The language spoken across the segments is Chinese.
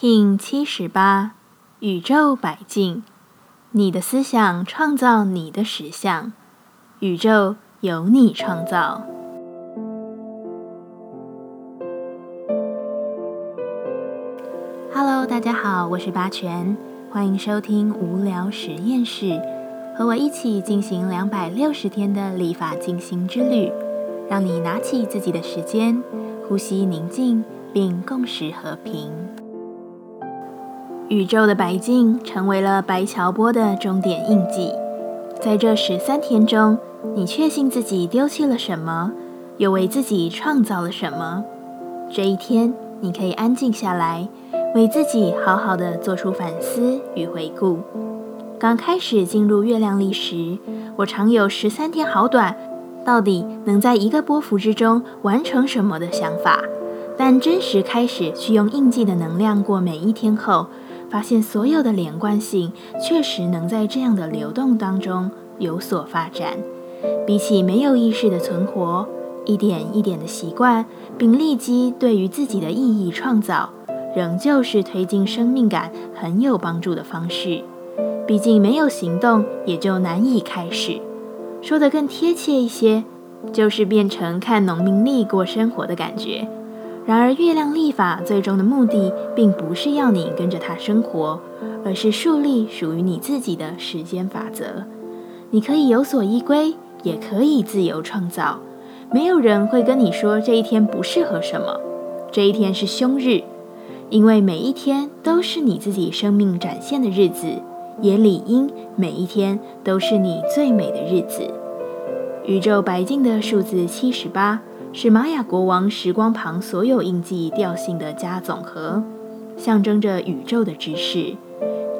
King 七十八，宇宙百境，你的思想创造你的实相，宇宙由你创造。Hello，大家好，我是八全，欢迎收听无聊实验室，和我一起进行两百六十天的立法进行之旅，让你拿起自己的时间，呼吸宁静，并共识和平。宇宙的白镜成为了白乔波的终点印记。在这十三天中，你确信自己丢弃了什么，又为自己创造了什么？这一天，你可以安静下来，为自己好好的做出反思与回顾。刚开始进入月亮历时，我常有十三天好短，到底能在一个波幅之中完成什么的想法。但真实开始去用印记的能量过每一天后，发现所有的连贯性确实能在这样的流动当中有所发展。比起没有意识的存活，一点一点的习惯，并立即对于自己的意义创造，仍旧是推进生命感很有帮助的方式。毕竟没有行动，也就难以开始。说得更贴切一些，就是变成看农民历过生活的感觉。然而，月亮历法最终的目的，并不是要你跟着它生活，而是树立属于你自己的时间法则。你可以有所依归，也可以自由创造。没有人会跟你说这一天不适合什么，这一天是凶日，因为每一天都是你自己生命展现的日子，也理应每一天都是你最美的日子。宇宙白净的数字七十八。是玛雅国王时光旁所有印记调性的加总和，象征着宇宙的知识。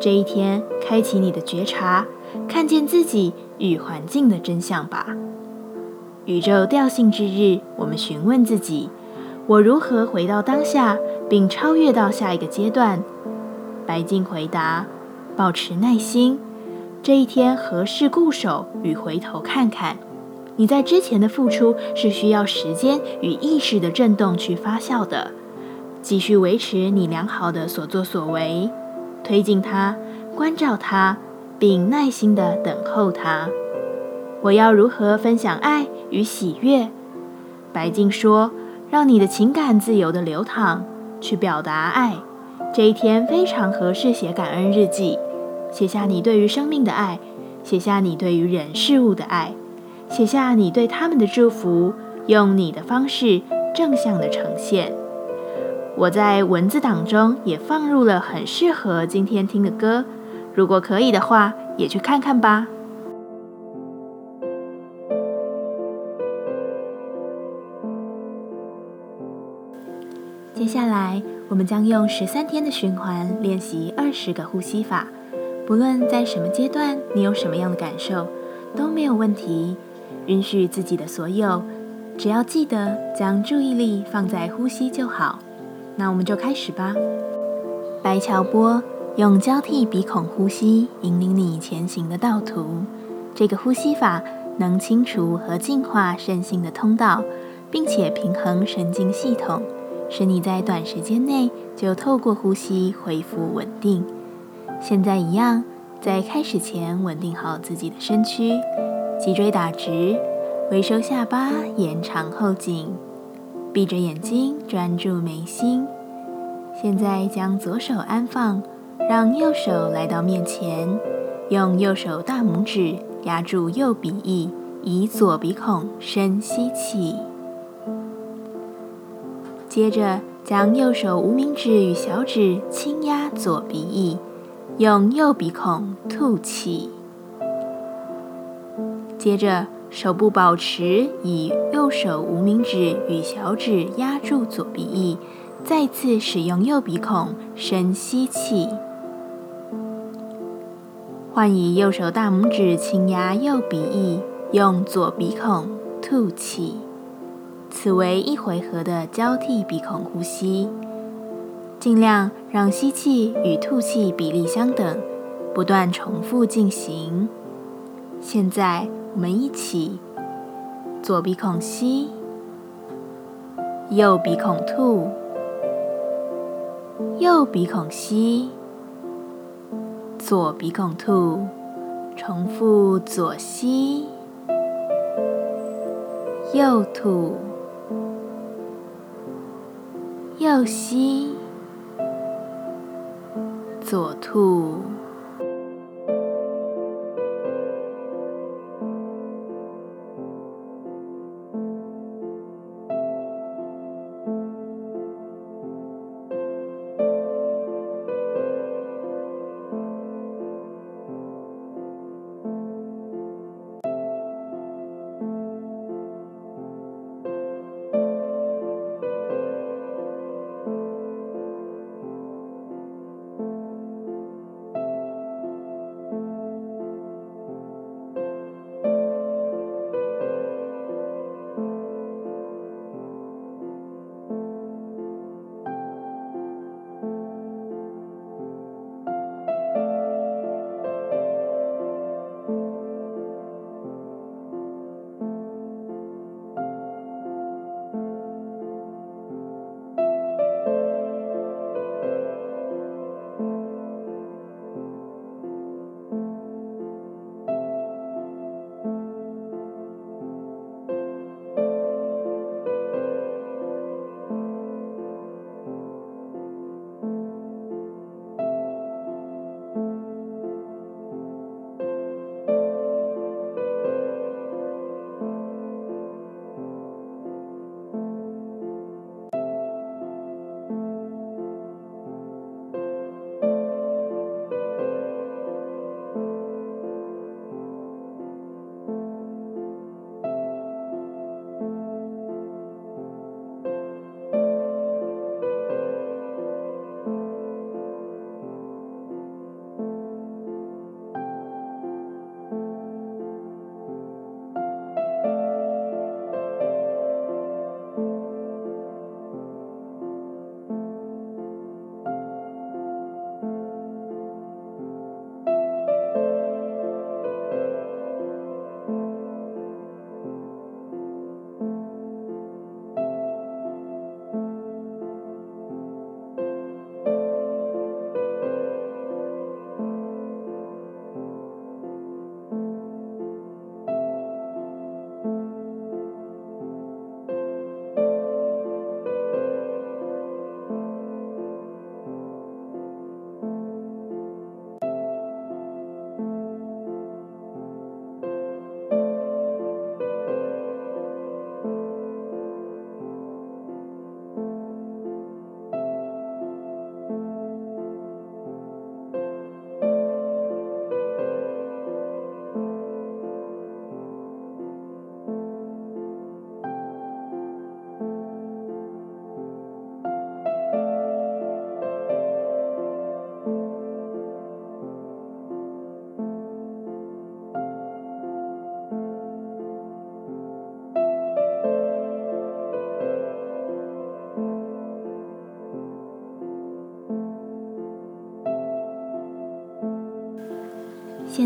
这一天，开启你的觉察，看见自己与环境的真相吧。宇宙调性之日，我们询问自己：我如何回到当下，并超越到下一个阶段？白金回答：保持耐心。这一天，何事固守与回头看看。你在之前的付出是需要时间与意识的震动去发酵的。继续维持你良好的所作所为，推进它，关照它，并耐心的等候它。我要如何分享爱与喜悦？白静说：“让你的情感自由的流淌，去表达爱。这一天非常合适写感恩日记，写下你对于生命的爱，写下你对于人事物的爱。”写下你对他们的祝福，用你的方式正向的呈现。我在文字档中也放入了很适合今天听的歌，如果可以的话，也去看看吧。接下来，我们将用十三天的循环练习二十个呼吸法。不论在什么阶段，你有什么样的感受，都没有问题。允许自己的所有，只要记得将注意力放在呼吸就好。那我们就开始吧。白乔波用交替鼻孔呼吸引领你前行的道途。这个呼吸法能清除和净化身心的通道，并且平衡神经系统，使你在短时间内就透过呼吸恢复稳定。现在一样，在开始前稳定好自己的身躯。脊椎打直，微收下巴，延长后颈，闭着眼睛专注眉心。现在将左手安放，让右手来到面前，用右手大拇指压住右鼻翼，以左鼻孔深吸气。接着将右手无名指与小指轻压左鼻翼，用右鼻孔吐气。接着，手部保持以右手无名指与小指压住左鼻翼，再次使用右鼻孔深吸气，换以右手大拇指轻压右鼻翼，用左鼻孔吐气。此为一回合的交替鼻孔呼吸，尽量让吸气与吐气比例相等，不断重复进行。现在。我们一起，左鼻孔吸，右鼻孔吐，右鼻孔吸，左鼻孔吐，重复左吸，右吐，右吸，左吐。